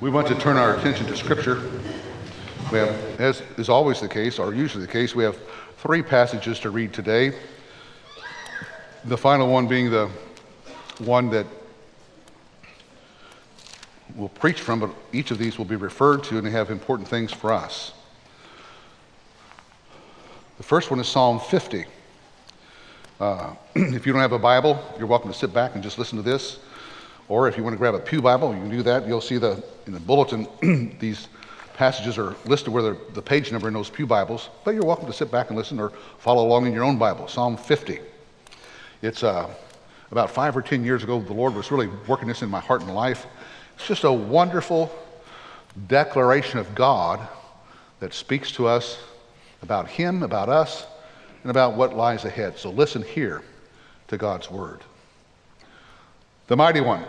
We want to turn our attention to Scripture. We have, as is always the case, or usually the case, we have three passages to read today. The final one being the one that we'll preach from, but each of these will be referred to and they have important things for us. The first one is Psalm 50. Uh, if you don't have a Bible, you're welcome to sit back and just listen to this. Or if you want to grab a Pew Bible, you can do that. You'll see the in the bulletin these passages are listed where the page number in those Pew Bibles. But you're welcome to sit back and listen or follow along in your own Bible. Psalm 50. It's uh, about five or ten years ago. The Lord was really working this in my heart and life. It's just a wonderful declaration of God that speaks to us about Him, about us, and about what lies ahead. So listen here to God's Word. The Mighty One,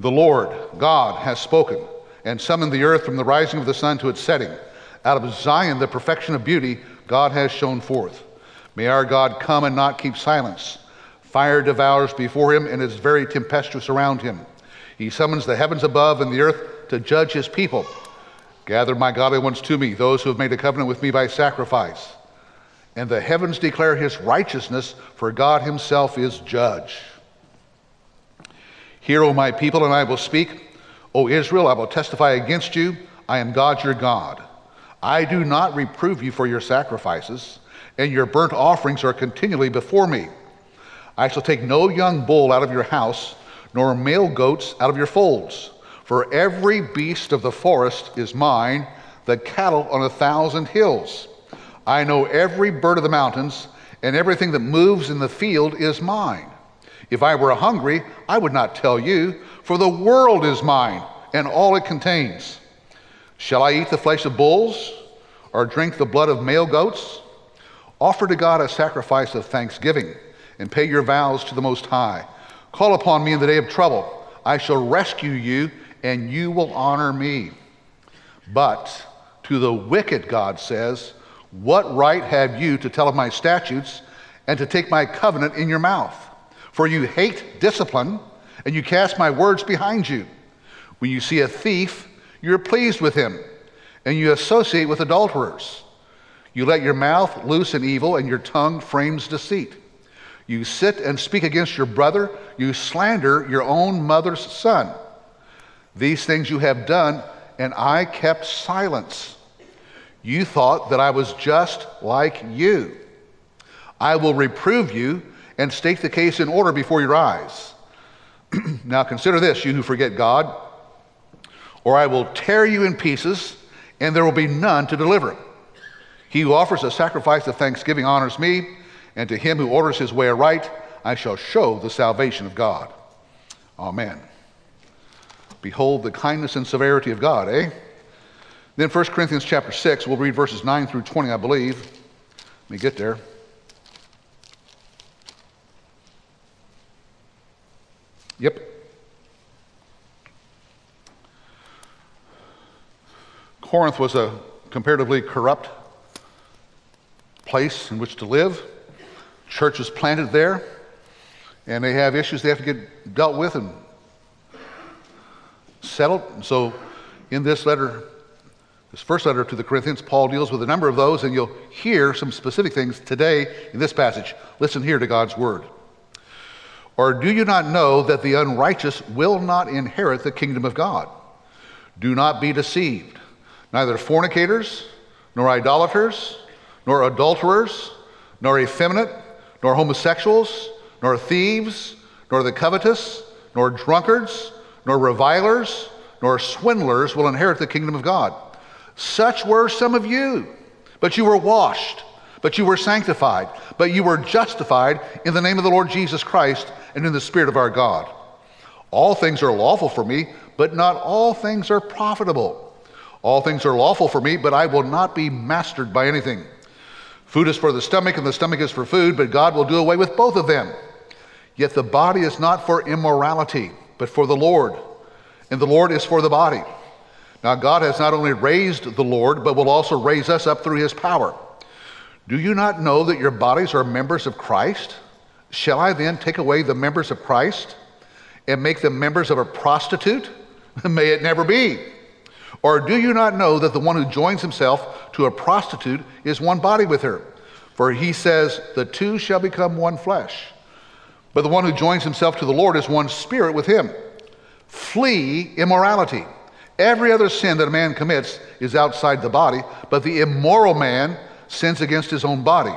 the Lord God, has spoken and summoned the earth from the rising of the sun to its setting. Out of Zion, the perfection of beauty, God has shown forth. May our God come and not keep silence. Fire devours before him and is very tempestuous around him. He summons the heavens above and the earth to judge his people. Gather my godly ones to me, those who have made a covenant with me by sacrifice. And the heavens declare his righteousness, for God himself is judge. Hear, O my people, and I will speak. O Israel, I will testify against you. I am God your God. I do not reprove you for your sacrifices, and your burnt offerings are continually before me. I shall take no young bull out of your house nor male goats out of your folds. For every beast of the forest is mine, the cattle on a thousand hills. I know every bird of the mountains, and everything that moves in the field is mine. If I were hungry, I would not tell you, for the world is mine, and all it contains. Shall I eat the flesh of bulls, or drink the blood of male goats? Offer to God a sacrifice of thanksgiving, and pay your vows to the Most High. Call upon me in the day of trouble. I shall rescue you, and you will honor me. But to the wicked, God says, What right have you to tell of my statutes and to take my covenant in your mouth? For you hate discipline, and you cast my words behind you. When you see a thief, you're pleased with him, and you associate with adulterers. You let your mouth loose in evil, and your tongue frames deceit. You sit and speak against your brother. You slander your own mother's son. These things you have done, and I kept silence. You thought that I was just like you. I will reprove you and state the case in order before your eyes. now consider this, you who forget God, or I will tear you in pieces, and there will be none to deliver. He who offers a sacrifice of thanksgiving honors me and to him who orders his way aright, I shall show the salvation of God. Amen. Behold the kindness and severity of God, eh? Then 1 Corinthians chapter 6, we'll read verses 9 through 20, I believe. Let me get there. Yep. Corinth was a comparatively corrupt place in which to live Church churches planted there, and they have issues they have to get dealt with and settled. And so, in this letter, this first letter to the Corinthians, Paul deals with a number of those, and you'll hear some specific things today in this passage. Listen here to God's word. Or do you not know that the unrighteous will not inherit the kingdom of God? Do not be deceived. Neither fornicators, nor idolaters, nor adulterers, nor effeminate nor homosexuals, nor thieves, nor the covetous, nor drunkards, nor revilers, nor swindlers will inherit the kingdom of God. Such were some of you, but you were washed, but you were sanctified, but you were justified in the name of the Lord Jesus Christ and in the Spirit of our God. All things are lawful for me, but not all things are profitable. All things are lawful for me, but I will not be mastered by anything. Food is for the stomach, and the stomach is for food, but God will do away with both of them. Yet the body is not for immorality, but for the Lord, and the Lord is for the body. Now, God has not only raised the Lord, but will also raise us up through his power. Do you not know that your bodies are members of Christ? Shall I then take away the members of Christ and make them members of a prostitute? May it never be. Or do you not know that the one who joins himself to a prostitute is one body with her? For he says, The two shall become one flesh. But the one who joins himself to the Lord is one spirit with him. Flee immorality. Every other sin that a man commits is outside the body, but the immoral man sins against his own body.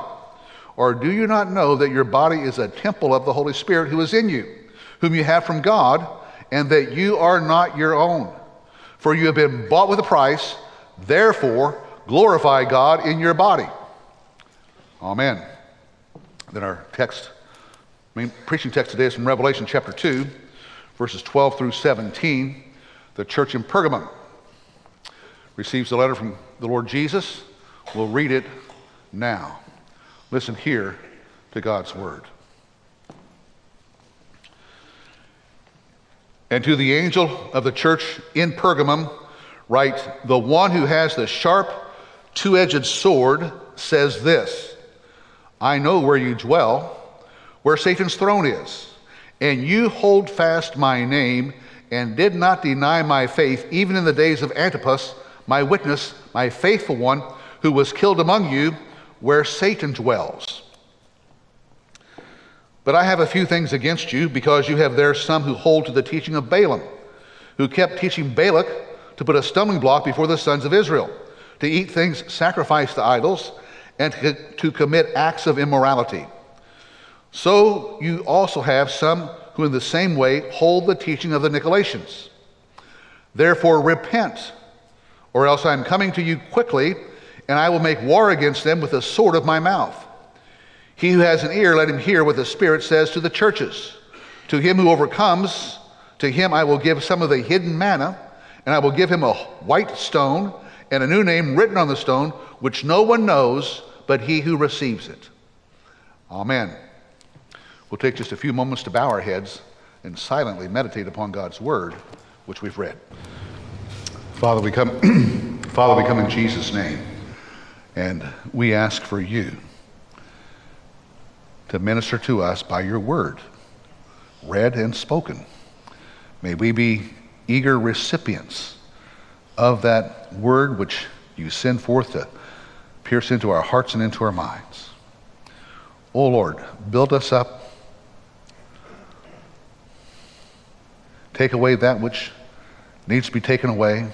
Or do you not know that your body is a temple of the Holy Spirit who is in you, whom you have from God, and that you are not your own? For you have been bought with a price, therefore glorify God in your body. Amen. Then our text, main preaching text today is from Revelation chapter 2, verses 12 through 17. The church in Pergamum receives a letter from the Lord Jesus. We'll read it now. Listen here to God's word. And to the angel of the church in Pergamum, write The one who has the sharp, two edged sword says this I know where you dwell, where Satan's throne is, and you hold fast my name and did not deny my faith, even in the days of Antipas, my witness, my faithful one, who was killed among you where Satan dwells. But I have a few things against you, because you have there some who hold to the teaching of Balaam, who kept teaching Balak to put a stumbling block before the sons of Israel, to eat things sacrificed to idols, and to commit acts of immorality. So you also have some who, in the same way, hold the teaching of the Nicolaitans. Therefore, repent, or else I am coming to you quickly and I will make war against them with the sword of my mouth. He who has an ear, let him hear what the Spirit says to the churches. To him who overcomes, to him I will give some of the hidden manna, and I will give him a white stone and a new name written on the stone, which no one knows but he who receives it. Amen. We'll take just a few moments to bow our heads and silently meditate upon God's word, which we've read. Father, we come, Father, we come in Jesus' name. And we ask for you to minister to us by your word, read and spoken. May we be eager recipients of that word which you send forth to pierce into our hearts and into our minds. Oh Lord, build us up. Take away that which needs to be taken away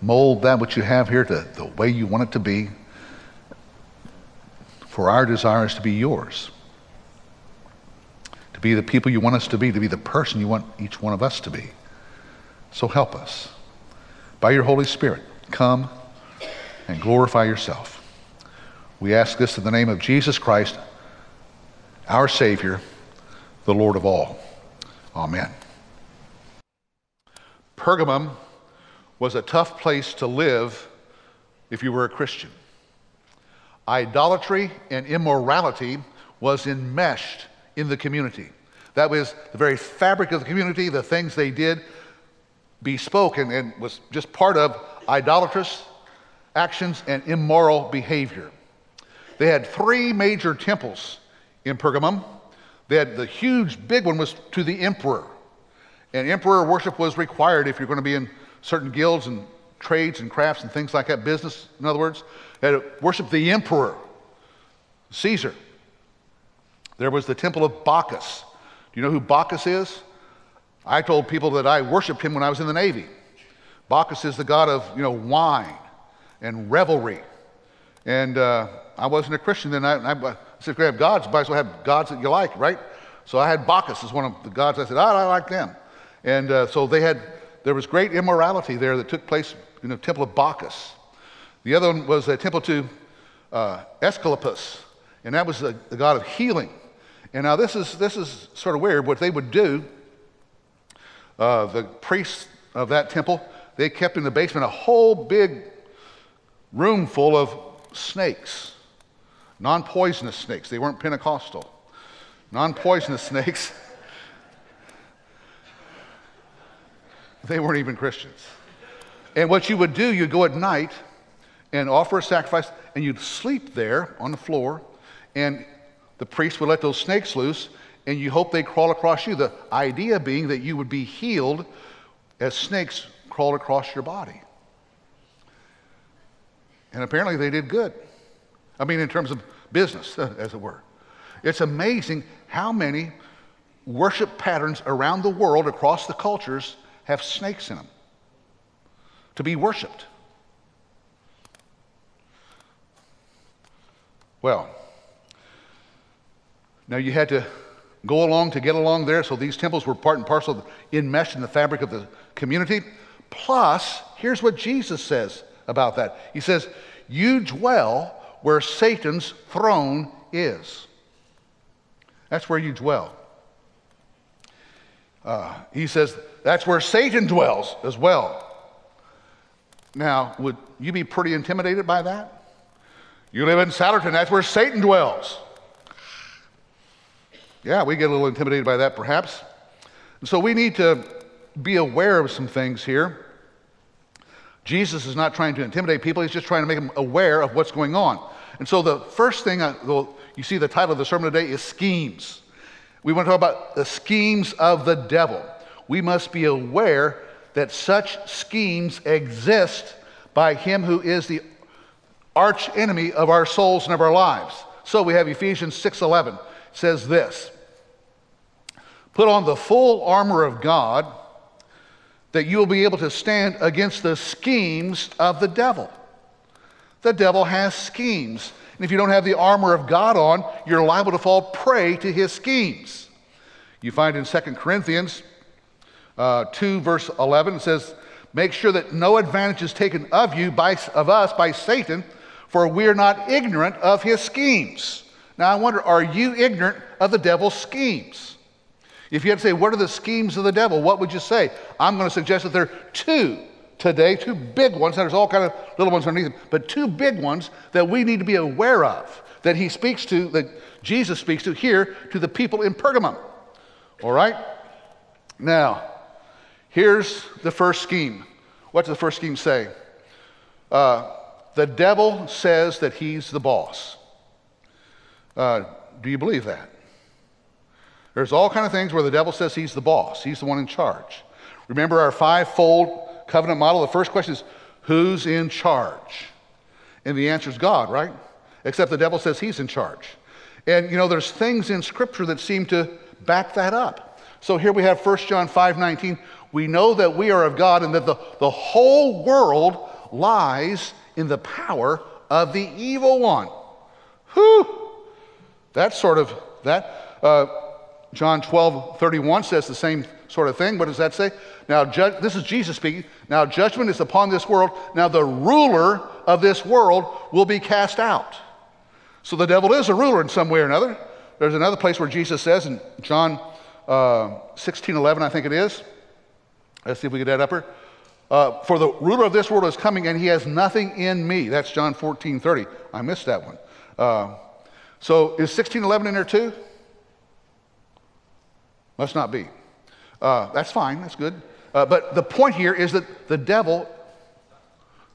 mold that which you have here to the way you want it to be. For our desire is to be yours, to be the people you want us to be, to be the person you want each one of us to be. So help us. By your Holy Spirit, come and glorify yourself. We ask this in the name of Jesus Christ, our Savior, the Lord of all. Amen. Pergamum was a tough place to live if you were a Christian. Idolatry and immorality was enmeshed in the community. That was the very fabric of the community, the things they did bespoke and, and was just part of idolatrous actions and immoral behavior. They had three major temples in Pergamum. They had the huge big one was to the emperor. And emperor worship was required if you're going to be in certain guilds and trades and crafts and things like that, business, in other words, had to worship the emperor, Caesar. There was the temple of Bacchus. Do you know who Bacchus is? I told people that I worshiped him when I was in the Navy. Bacchus is the god of, you know, wine and revelry. And uh, I wasn't a Christian then. I, I, I said, if you have gods, might as well have gods that you like, right? So I had Bacchus as one of the gods. I said, oh, I like them. And uh, so they had there was great immorality there that took place in the temple of Bacchus. The other one was a temple to uh, Asclepius, and that was the, the god of healing. And now this is, this is sort of weird. What they would do, uh, the priests of that temple, they kept in the basement a whole big room full of snakes, non poisonous snakes. They weren't Pentecostal. Non poisonous snakes. They weren't even Christians. And what you would do, you'd go at night and offer a sacrifice, and you'd sleep there on the floor, and the priest would let those snakes loose, and you hope they crawl across you. The idea being that you would be healed as snakes crawled across your body. And apparently they did good. I mean, in terms of business, as it were. It's amazing how many worship patterns around the world, across the cultures, have snakes in them to be worshiped. Well, now you had to go along to get along there, so these temples were part and parcel enmeshed in the fabric of the community. Plus, here's what Jesus says about that He says, You dwell where Satan's throne is. That's where you dwell. Uh, he says that's where Satan dwells as well. Now, would you be pretty intimidated by that? You live in Sallerton, that's where Satan dwells. Yeah, we get a little intimidated by that perhaps. And so we need to be aware of some things here. Jesus is not trying to intimidate people, he's just trying to make them aware of what's going on. And so the first thing, uh, I, you see the title of the sermon today is Schemes. We want to talk about the schemes of the devil. We must be aware that such schemes exist by him who is the arch enemy of our souls and of our lives. So we have Ephesians 6:11 says this. Put on the full armor of God that you will be able to stand against the schemes of the devil. The devil has schemes. And if you don't have the armor of God on, you're liable to fall prey to his schemes. You find in 2 Corinthians uh, 2, verse 11, it says, Make sure that no advantage is taken of you, by, of us, by Satan, for we are not ignorant of his schemes. Now, I wonder, are you ignorant of the devil's schemes? If you had to say, what are the schemes of the devil? What would you say? I'm going to suggest that there are two today, two big ones. There's all kind of little ones underneath them, but two big ones that we need to be aware of that he speaks to, that Jesus speaks to here to the people in Pergamum. All right? Now, here's the first scheme. What does the first scheme say? Uh, the devil says that he's the boss. Uh, do you believe that? There's all kind of things where the devil says he's the boss. He's the one in charge. Remember our five-fold covenant model? The first question is, who's in charge? And the answer is God, right? Except the devil says he's in charge. And you know, there's things in Scripture that seem to back that up. So here we have 1 John 5 19. We know that we are of God and that the, the whole world lies in the power of the evil one. Whew! That sort of, that, uh, John 12, 31 says the same sort of thing. What does that say? Now, ju- this is Jesus speaking. Now, judgment is upon this world. Now, the ruler of this world will be cast out. So, the devil is a ruler in some way or another. There's another place where Jesus says in John uh, 16, 11, I think it is. Let's see if we get that upper. Uh, For the ruler of this world is coming, and he has nothing in me. That's John 14, 30. I missed that one. Uh, so, is 1611 in there too? Must not be. Uh, that's fine, that's good. Uh, but the point here is that the devil,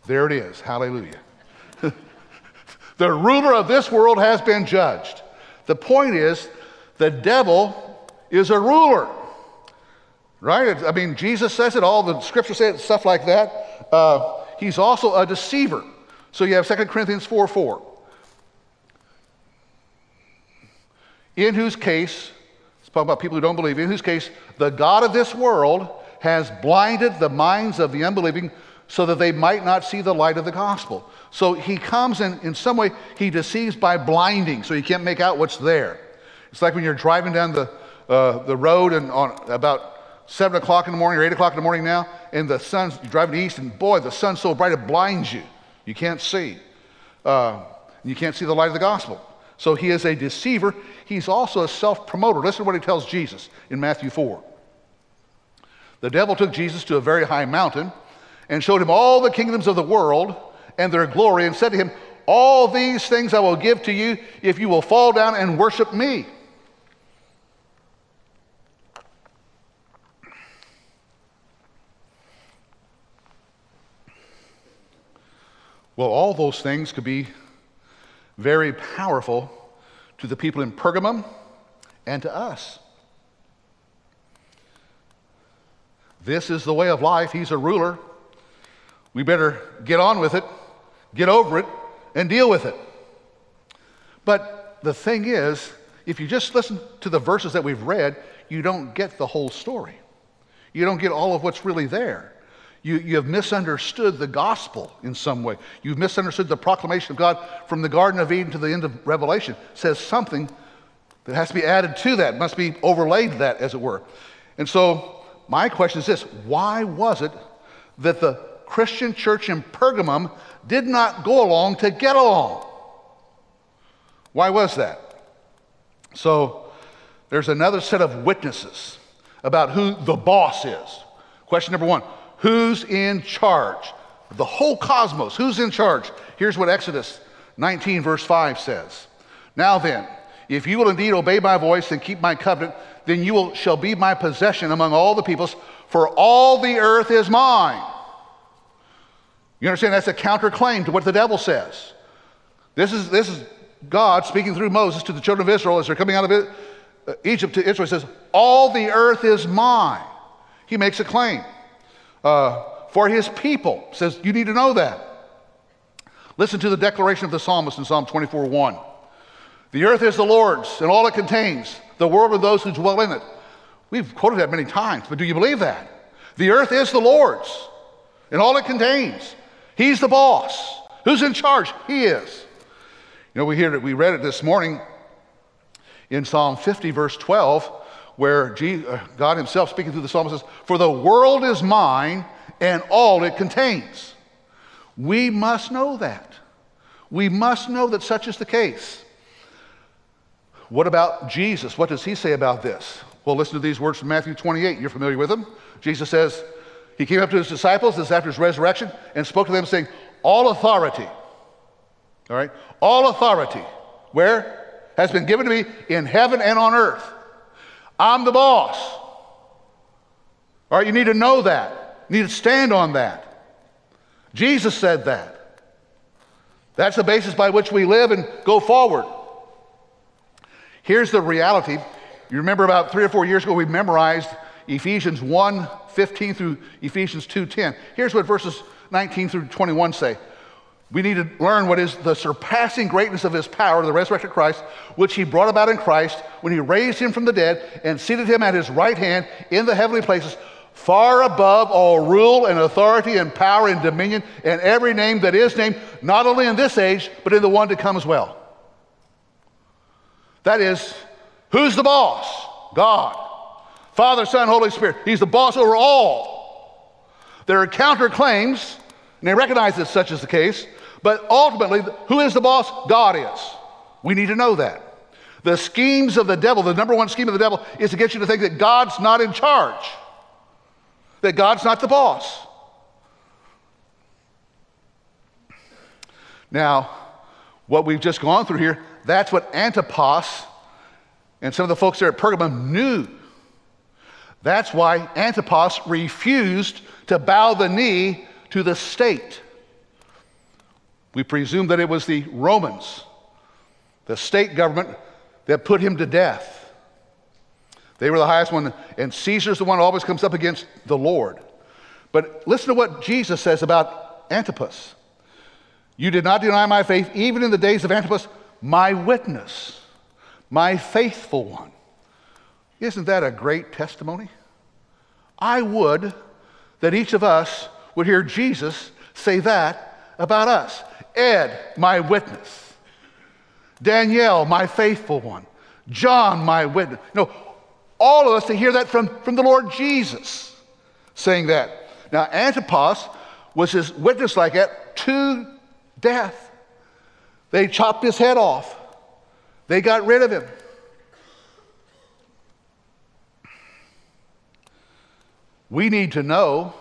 there it is, hallelujah. the ruler of this world has been judged. The point is, the devil is a ruler. Right? I mean, Jesus says it, all the scriptures say it, stuff like that. Uh, he's also a deceiver. So you have 2 Corinthians 4 4. In whose case it's talking about people who don't believe, in whose case the God of this world has blinded the minds of the unbelieving so that they might not see the light of the gospel. So he comes and in some way he deceives by blinding, so you can't make out what's there. It's like when you're driving down the, uh, the road and on about seven o'clock in the morning or eight o'clock in the morning now, and the sun's driving east, and boy, the sun's so bright it blinds you. You can't see. Uh, you can't see the light of the gospel. So he is a deceiver. He's also a self promoter. Listen to what he tells Jesus in Matthew 4. The devil took Jesus to a very high mountain and showed him all the kingdoms of the world and their glory and said to him, All these things I will give to you if you will fall down and worship me. Well, all those things could be very powerful to the people in Pergamum and to us. This is the way of life. He's a ruler. We better get on with it, get over it, and deal with it. But the thing is, if you just listen to the verses that we've read, you don't get the whole story. You don't get all of what's really there. You, you have misunderstood the gospel in some way. You've misunderstood the proclamation of God from the Garden of Eden to the end of Revelation. It says something that has to be added to that, must be overlaid to that, as it were. And so, my question is this why was it that the Christian church in Pergamum did not go along to get along? Why was that? So, there's another set of witnesses about who the boss is. Question number one Who's in charge? The whole cosmos, who's in charge? Here's what Exodus 19, verse 5 says Now then, if you will indeed obey my voice and keep my covenant, then you will, shall be my possession among all the peoples, for all the earth is mine. You understand? That's a counterclaim to what the devil says. This is, this is God speaking through Moses to the children of Israel as they're coming out of Egypt to Israel. He says, All the earth is mine. He makes a claim. Uh, for his people, says, You need to know that. Listen to the declaration of the psalmist in Psalm 24 1. The earth is the Lord's and all it contains, the world and those who dwell in it. We've quoted that many times, but do you believe that? The earth is the Lord's and all it contains. He's the boss. Who's in charge? He is. You know, we hear that we read it this morning in Psalm 50, verse 12, where uh, God Himself, speaking through the psalmist, says, For the world is mine and all it contains. We must know that. We must know that such is the case. What about Jesus? What does he say about this? Well, listen to these words from Matthew 28. You're familiar with them. Jesus says, He came up to his disciples, this after his resurrection, and spoke to them, saying, All authority, all right, all authority, where? Has been given to me in heaven and on earth. I'm the boss. All right, you need to know that. You need to stand on that. Jesus said that. That's the basis by which we live and go forward. Here's the reality. You remember about three or four years ago, we memorized Ephesians 1 15 through Ephesians 2 10. Here's what verses 19 through 21 say. We need to learn what is the surpassing greatness of his power, the resurrected Christ, which he brought about in Christ when he raised him from the dead and seated him at his right hand in the heavenly places, far above all rule and authority and power and dominion and every name that is named, not only in this age, but in the one to come as well. That is, who's the boss? God. Father, Son, Holy Spirit. He's the boss over all. There are counterclaims, and they recognize that such is the case, but ultimately, who is the boss? God is. We need to know that. The schemes of the devil, the number one scheme of the devil, is to get you to think that God's not in charge, that God's not the boss. Now, what we've just gone through here, that's what Antipas and some of the folks there at Pergamum knew. That's why Antipas refused to bow the knee to the state. We presume that it was the Romans, the state government, that put him to death. They were the highest one, and Caesar's the one who always comes up against the Lord. But listen to what Jesus says about Antipas. You did not deny my faith, even in the days of Antipas, my witness, my faithful one. Isn't that a great testimony? I would that each of us would hear Jesus say that about us. Ed, my witness. Danielle, my faithful one. John, my witness. No, all of us to hear that from, from the Lord Jesus saying that. Now, Antipas was his witness like that to death. They chopped his head off, they got rid of him. We need to know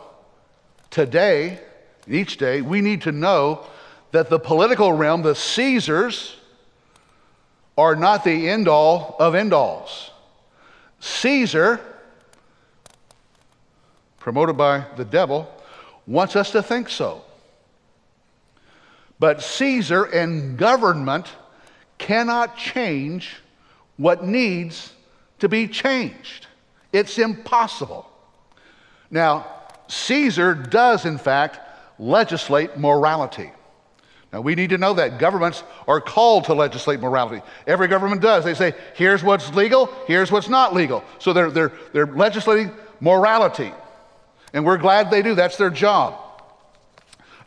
today, each day, we need to know that the political realm, the Caesars, are not the end all of end alls. Caesar, promoted by the devil, wants us to think so. But Caesar and government cannot change what needs to be changed. It's impossible. Now, Caesar does, in fact, legislate morality. Now, we need to know that governments are called to legislate morality. Every government does. They say, here's what's legal, here's what's not legal. So they're, they're, they're legislating morality. And we're glad they do. That's their job.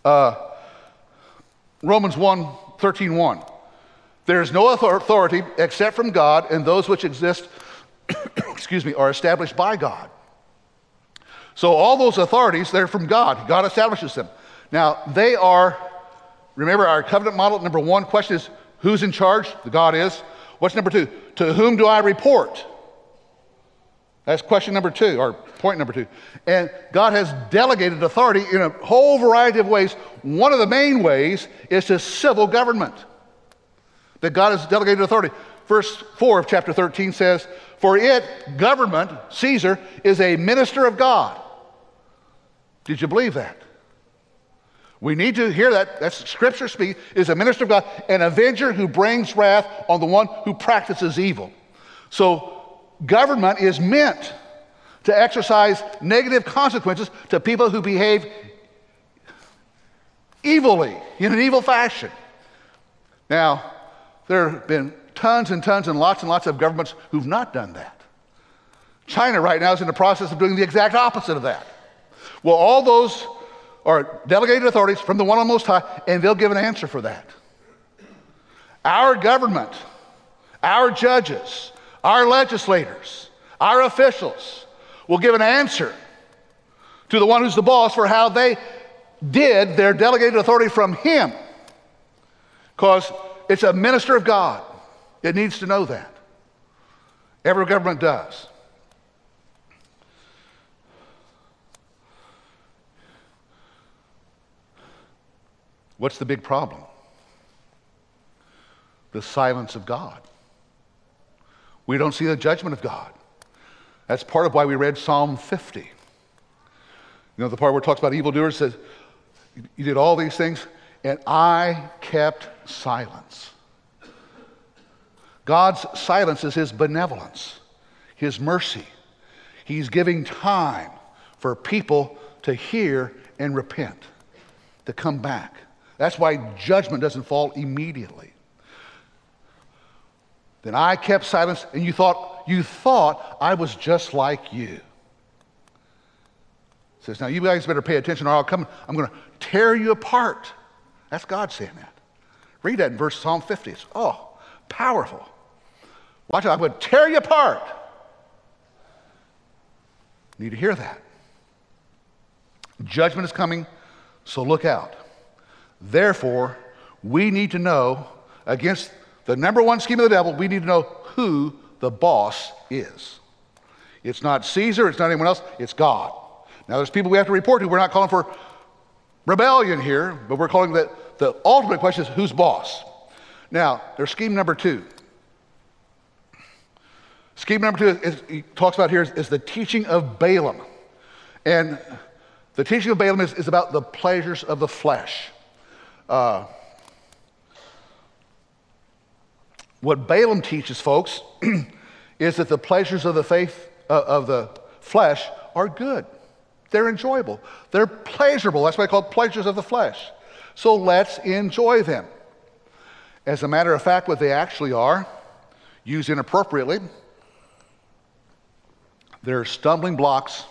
Uh, Romans 1 13 1. There is no authority except from God, and those which exist, excuse me, are established by God. So all those authorities, they're from God. God establishes them. Now, they are, remember our covenant model, number one question is who's in charge? The God is. What's number two? To whom do I report? That's question number two, or point number two. And God has delegated authority in a whole variety of ways. One of the main ways is to civil government. That God has delegated authority. Verse 4 of chapter 13 says, For it, government, Caesar, is a minister of God. Did you believe that? We need to hear that. That's scripture speak, is a minister of God, an avenger who brings wrath on the one who practices evil. So government is meant to exercise negative consequences to people who behave evilly, in an evil fashion. Now, there have been tons and tons and lots and lots of governments who've not done that. China right now is in the process of doing the exact opposite of that. Well, all those are delegated authorities from the one on most high, and they'll give an answer for that. Our government, our judges, our legislators, our officials will give an answer to the one who's the boss for how they did their delegated authority from him. Because it's a minister of God. It needs to know that. Every government does. What's the big problem? The silence of God. We don't see the judgment of God. That's part of why we read Psalm 50. You know, the part where it talks about evildoers says, You did all these things, and I kept silence. God's silence is his benevolence, his mercy. He's giving time for people to hear and repent, to come back. That's why judgment doesn't fall immediately. Then I kept silence, and you thought, you thought I was just like you. Says, now you guys better pay attention, or I'll come, I'm going to tear you apart. That's God saying that. Read that in verse Psalm 50. It's, oh, powerful. Watch out, I'm to tear you apart. Need to hear that. Judgment is coming, so look out. Therefore, we need to know against the number one scheme of the devil, we need to know who the boss is. It's not Caesar, it's not anyone else, it's God. Now, there's people we have to report to. We're not calling for rebellion here, but we're calling that the ultimate question is who's boss? Now, there's scheme number two. Scheme number two is, he talks about here is, is, the teaching of Balaam. And the teaching of Balaam is, is about the pleasures of the flesh. Uh, What Balaam teaches, folks, is that the pleasures of the faith uh, of the flesh are good. They're enjoyable. They're pleasurable. That's why I call pleasures of the flesh. So let's enjoy them. As a matter of fact, what they actually are, used inappropriately, they're stumbling blocks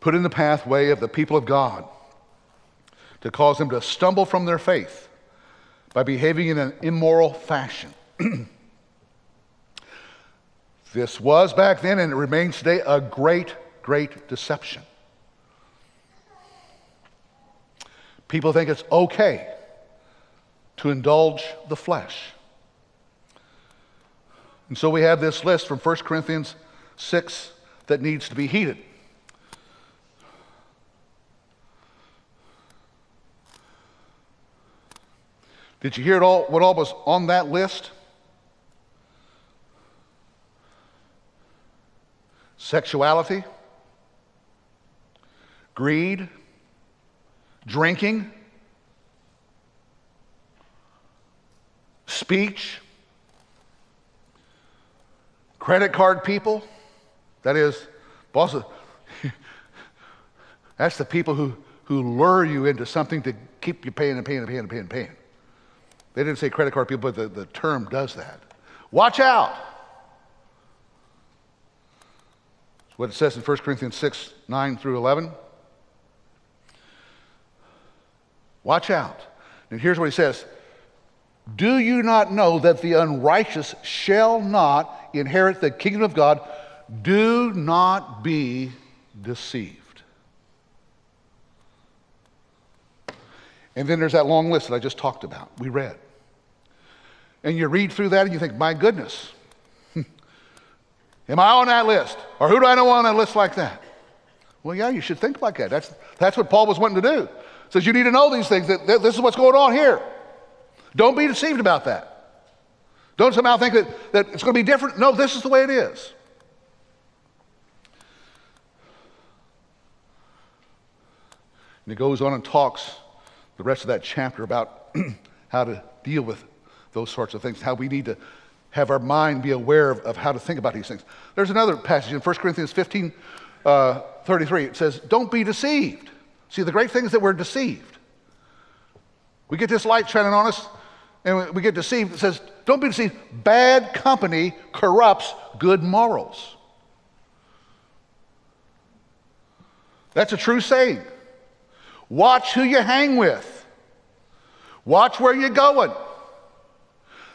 put in the pathway of the people of God to cause them to stumble from their faith by behaving in an immoral fashion. this was back then and it remains today a great, great deception. People think it's okay to indulge the flesh. And so we have this list from 1 Corinthians 6 that needs to be heeded. Did you hear it all, what all was on that list? Sexuality, greed, drinking, speech, credit card people. That is, bosses. That's the people who, who lure you into something to keep you paying and paying and paying and paying and paying. They didn't say credit card people, but the, the term does that. Watch out. That's what it says in 1 Corinthians 6 9 through 11. Watch out. And here's what he says Do you not know that the unrighteous shall not inherit the kingdom of God? Do not be deceived. And then there's that long list that I just talked about, we read. And you read through that and you think, my goodness, am I on that list? Or who do I know on that list like that? Well, yeah, you should think like that. That's, that's what Paul was wanting to do. He Says you need to know these things, that, that this is what's going on here. Don't be deceived about that. Don't somehow think that, that it's going to be different. No, this is the way it is. And he goes on and talks the rest of that chapter about how to deal with those sorts of things, how we need to have our mind be aware of, of how to think about these things. There's another passage in 1 Corinthians 15 uh, 33. It says, Don't be deceived. See, the great thing is that we're deceived. We get this light shining on us and we get deceived. It says, Don't be deceived. Bad company corrupts good morals. That's a true saying. Watch who you hang with. Watch where you're going.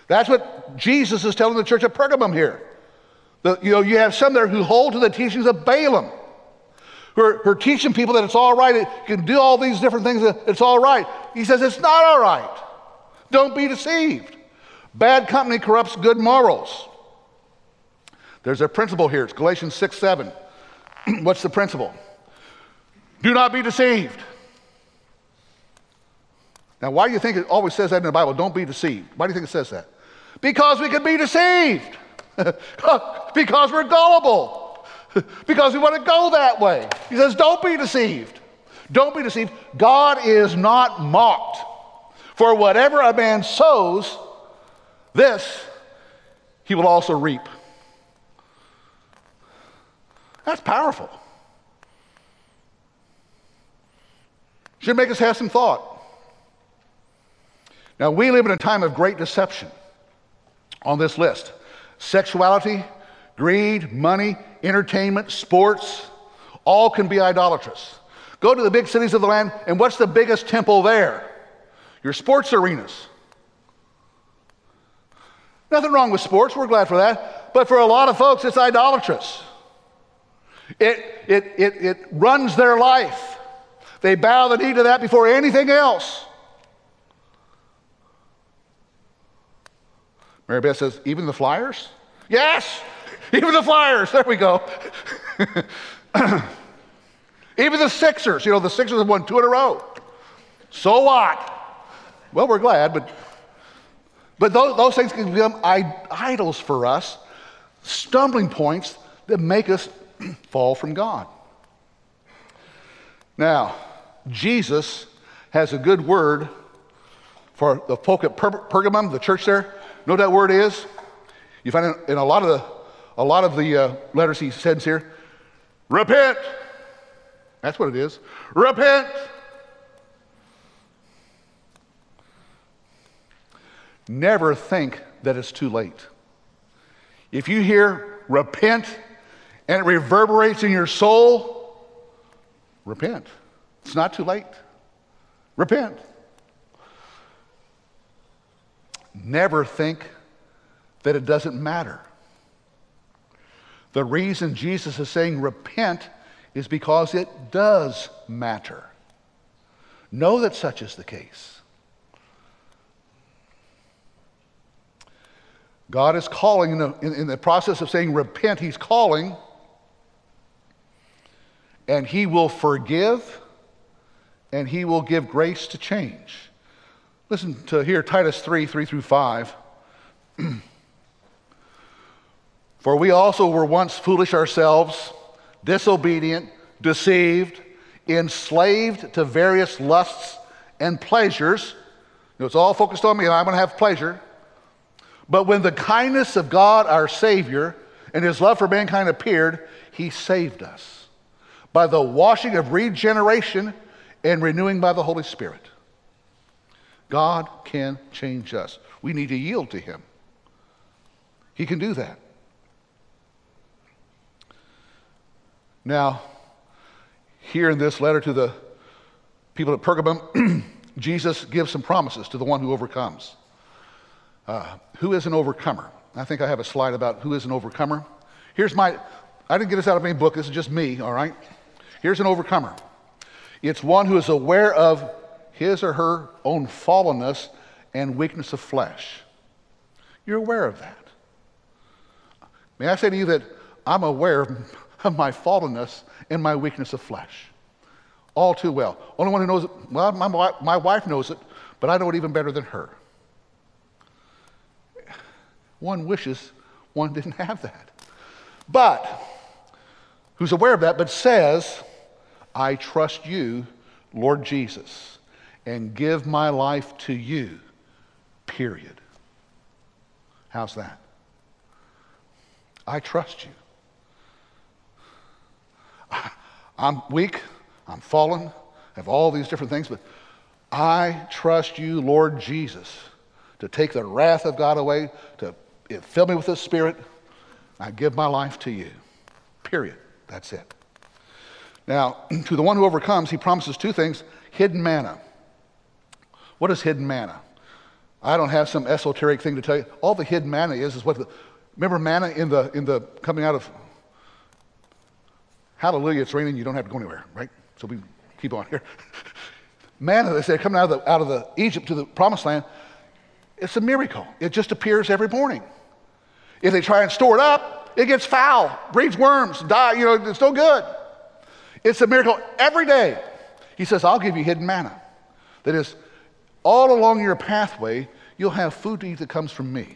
That's what Jesus is telling the church of Pergamum here. The, you know, you have some there who hold to the teachings of Balaam, who are, who are teaching people that it's all right, you can do all these different things, it's all right. He says it's not all right. Don't be deceived. Bad company corrupts good morals. There's a principle here. It's Galatians 6 7. What's the principle? Do not be deceived. Now, why do you think it always says that in the Bible? Don't be deceived. Why do you think it says that? Because we can be deceived. because we're gullible. because we want to go that way. He says, don't be deceived. Don't be deceived. God is not mocked. For whatever a man sows, this he will also reap. That's powerful. Should make us have some thought. Now, we live in a time of great deception on this list sexuality, greed, money, entertainment, sports, all can be idolatrous. Go to the big cities of the land, and what's the biggest temple there? Your sports arenas. Nothing wrong with sports, we're glad for that. But for a lot of folks, it's idolatrous. It, it, it, it runs their life. They bow the knee to that before anything else. Mary Beth says, even the Flyers? Yes, even the Flyers. There we go. even the Sixers. You know, the Sixers have won two in a row. So what? Well, we're glad, but, but those, those things can become idols for us, stumbling points that make us fall from God. Now, Jesus has a good word for the folk at Pergamum, the church there know what that word is? You find it in a lot of the, a lot of the uh, letters he sends here. Repent. That's what it is. Repent. Never think that it's too late. If you hear repent and it reverberates in your soul, repent. It's not too late. Repent. Never think that it doesn't matter. The reason Jesus is saying repent is because it does matter. Know that such is the case. God is calling, in the, in, in the process of saying repent, He's calling, and He will forgive and He will give grace to change. Listen to here Titus 3 3 through 5. For we also were once foolish ourselves, disobedient, deceived, enslaved to various lusts and pleasures. You know, it's all focused on me, and I'm going to have pleasure. But when the kindness of God, our Savior, and his love for mankind appeared, he saved us by the washing of regeneration and renewing by the Holy Spirit. God can change us. We need to yield to Him. He can do that. Now, here in this letter to the people at Pergamum, Jesus gives some promises to the one who overcomes. Uh, who is an overcomer? I think I have a slide about who is an overcomer. Here's my, I didn't get this out of any book, this is just me, all right? Here's an overcomer it's one who is aware of his or her own fallenness and weakness of flesh. You're aware of that. May I say to you that I'm aware of my fallenness and my weakness of flesh all too well. Only one who knows it, well, my, my wife knows it, but I know it even better than her. One wishes one didn't have that. But, who's aware of that, but says, I trust you, Lord Jesus, and give my life to you, period. How's that? I trust you. I'm weak, I'm fallen, I have all these different things, but I trust you, Lord Jesus, to take the wrath of God away, to fill me with the Spirit. I give my life to you. Period. That's it. Now, to the one who overcomes, he promises two things hidden manna. What is hidden manna? I don't have some esoteric thing to tell you. All the hidden manna is is what the, remember manna in the in the coming out of Hallelujah, it's raining, you don't have to go anywhere, right? So we keep on here. manna, they say, coming out of the out of the Egypt to the promised land, it's a miracle. It just appears every morning. If they try and store it up, it gets foul, breeds worms, die, you know, it's no good. It's a miracle every day. He says, I'll give you hidden manna. That is, all along your pathway, you'll have food to eat that comes from me.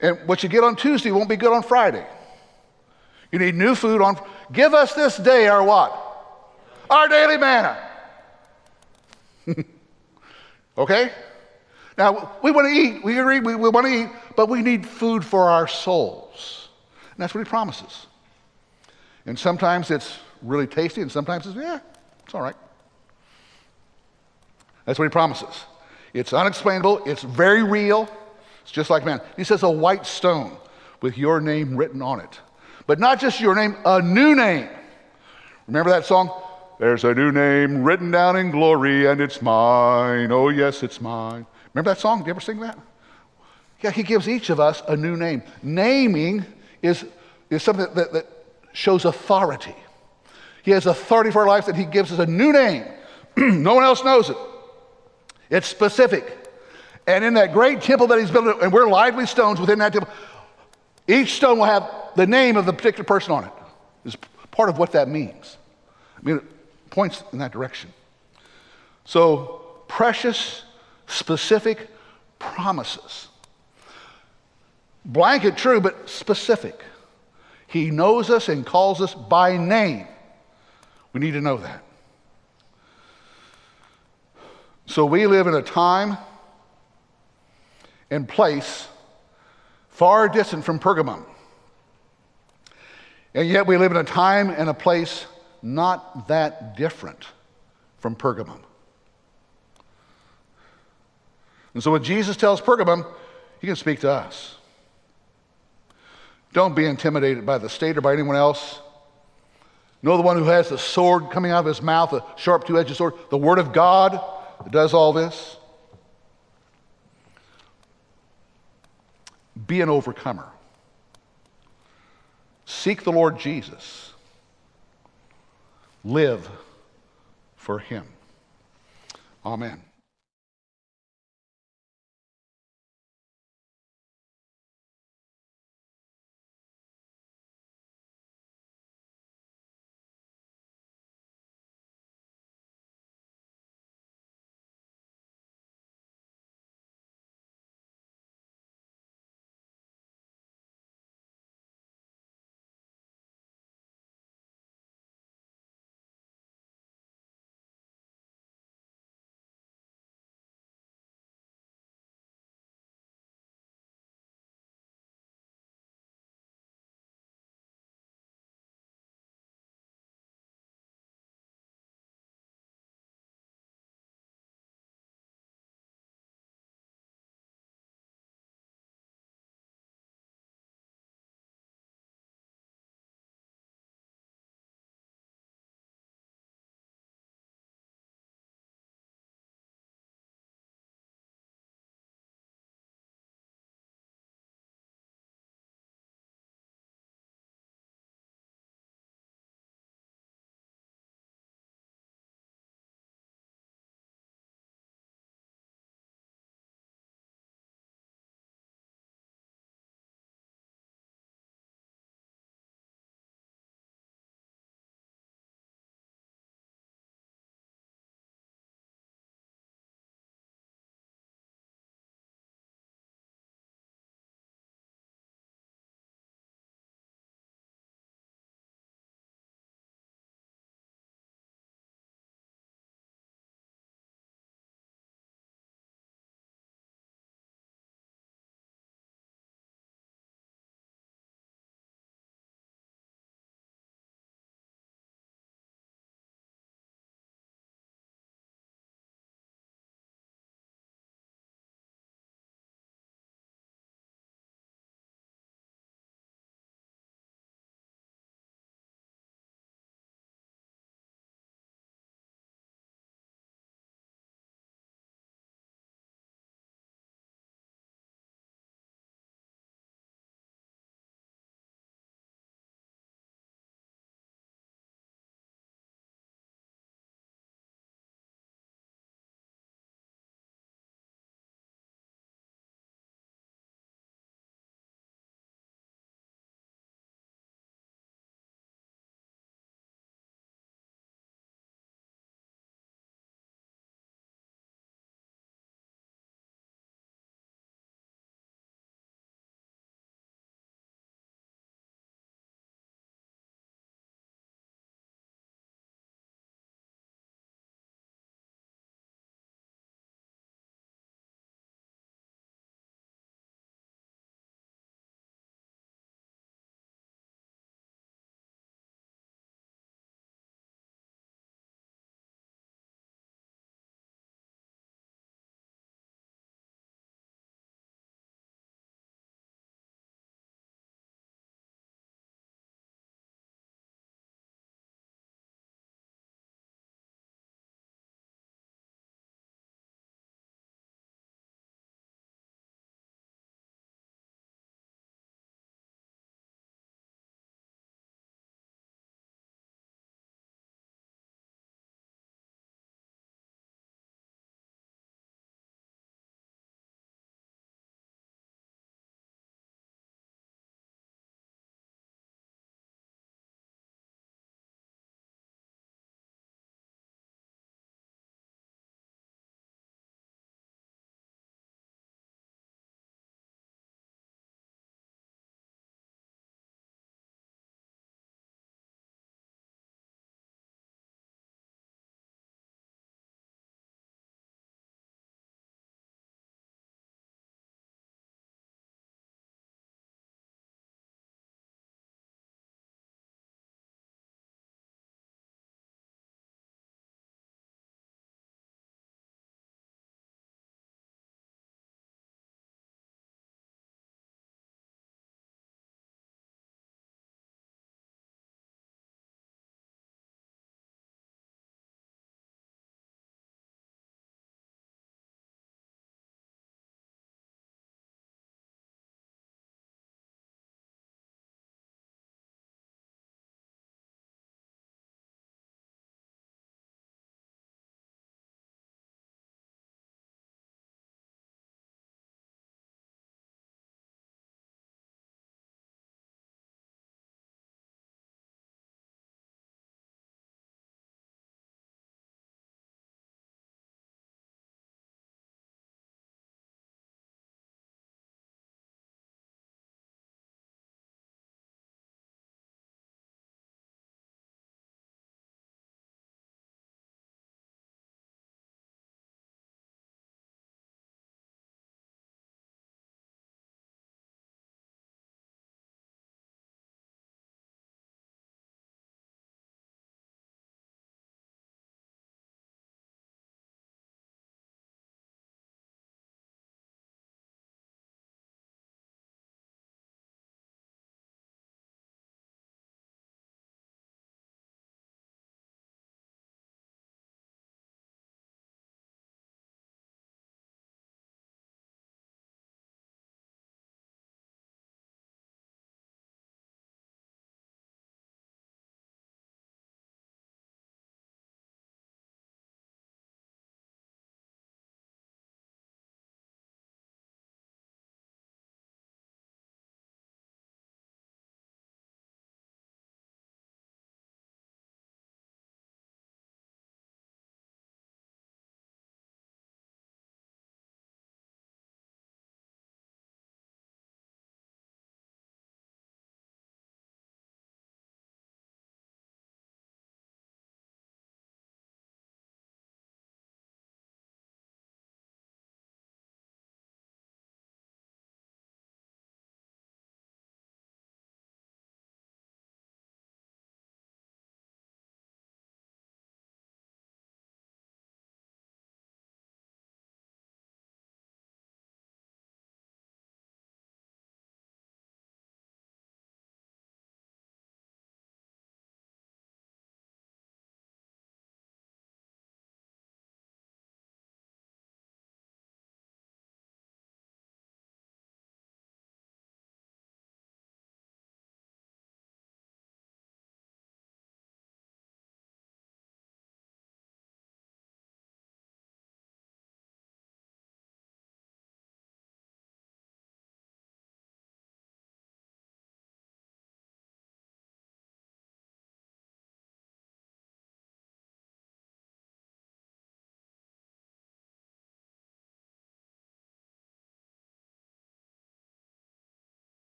And what you get on Tuesday won't be good on Friday. You need new food on. Give us this day our what? Our daily manna. okay? Now, we want to eat, we agree, we, we want to eat, but we need food for our souls. And that's what he promises. And sometimes it's really tasty, and sometimes it's, yeah, it's all right. That's what he promises. It's unexplainable, it's very real. It's just like man. He says, a white stone with your name written on it. But not just your name, a new name. Remember that song? There's a new name written down in glory, and it's mine. Oh, yes, it's mine. Remember that song? Did you ever sing that? Yeah, he gives each of us a new name. Naming is, is something that, that shows authority. He has authority for our lives that he gives us a new name. no one else knows it. It's specific. And in that great temple that he's built, and we're lively stones within that temple, each stone will have the name of the particular person on it. Is part of what that means. I mean, it points in that direction. So, precious specific promises. Blanket true, but specific. He knows us and calls us by name. We need to know that. So we live in a time and place far distant from Pergamum. And yet we live in a time and a place not that different from Pergamum. And so when Jesus tells Pergamum, he can speak to us. Don't be intimidated by the state or by anyone else. Know the one who has the sword coming out of his mouth, a sharp two edged sword, the word of God that does all this. Be an overcomer. Seek the Lord Jesus. Live for him. Amen.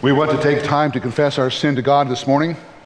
We want to take time to confess our sin to God this morning.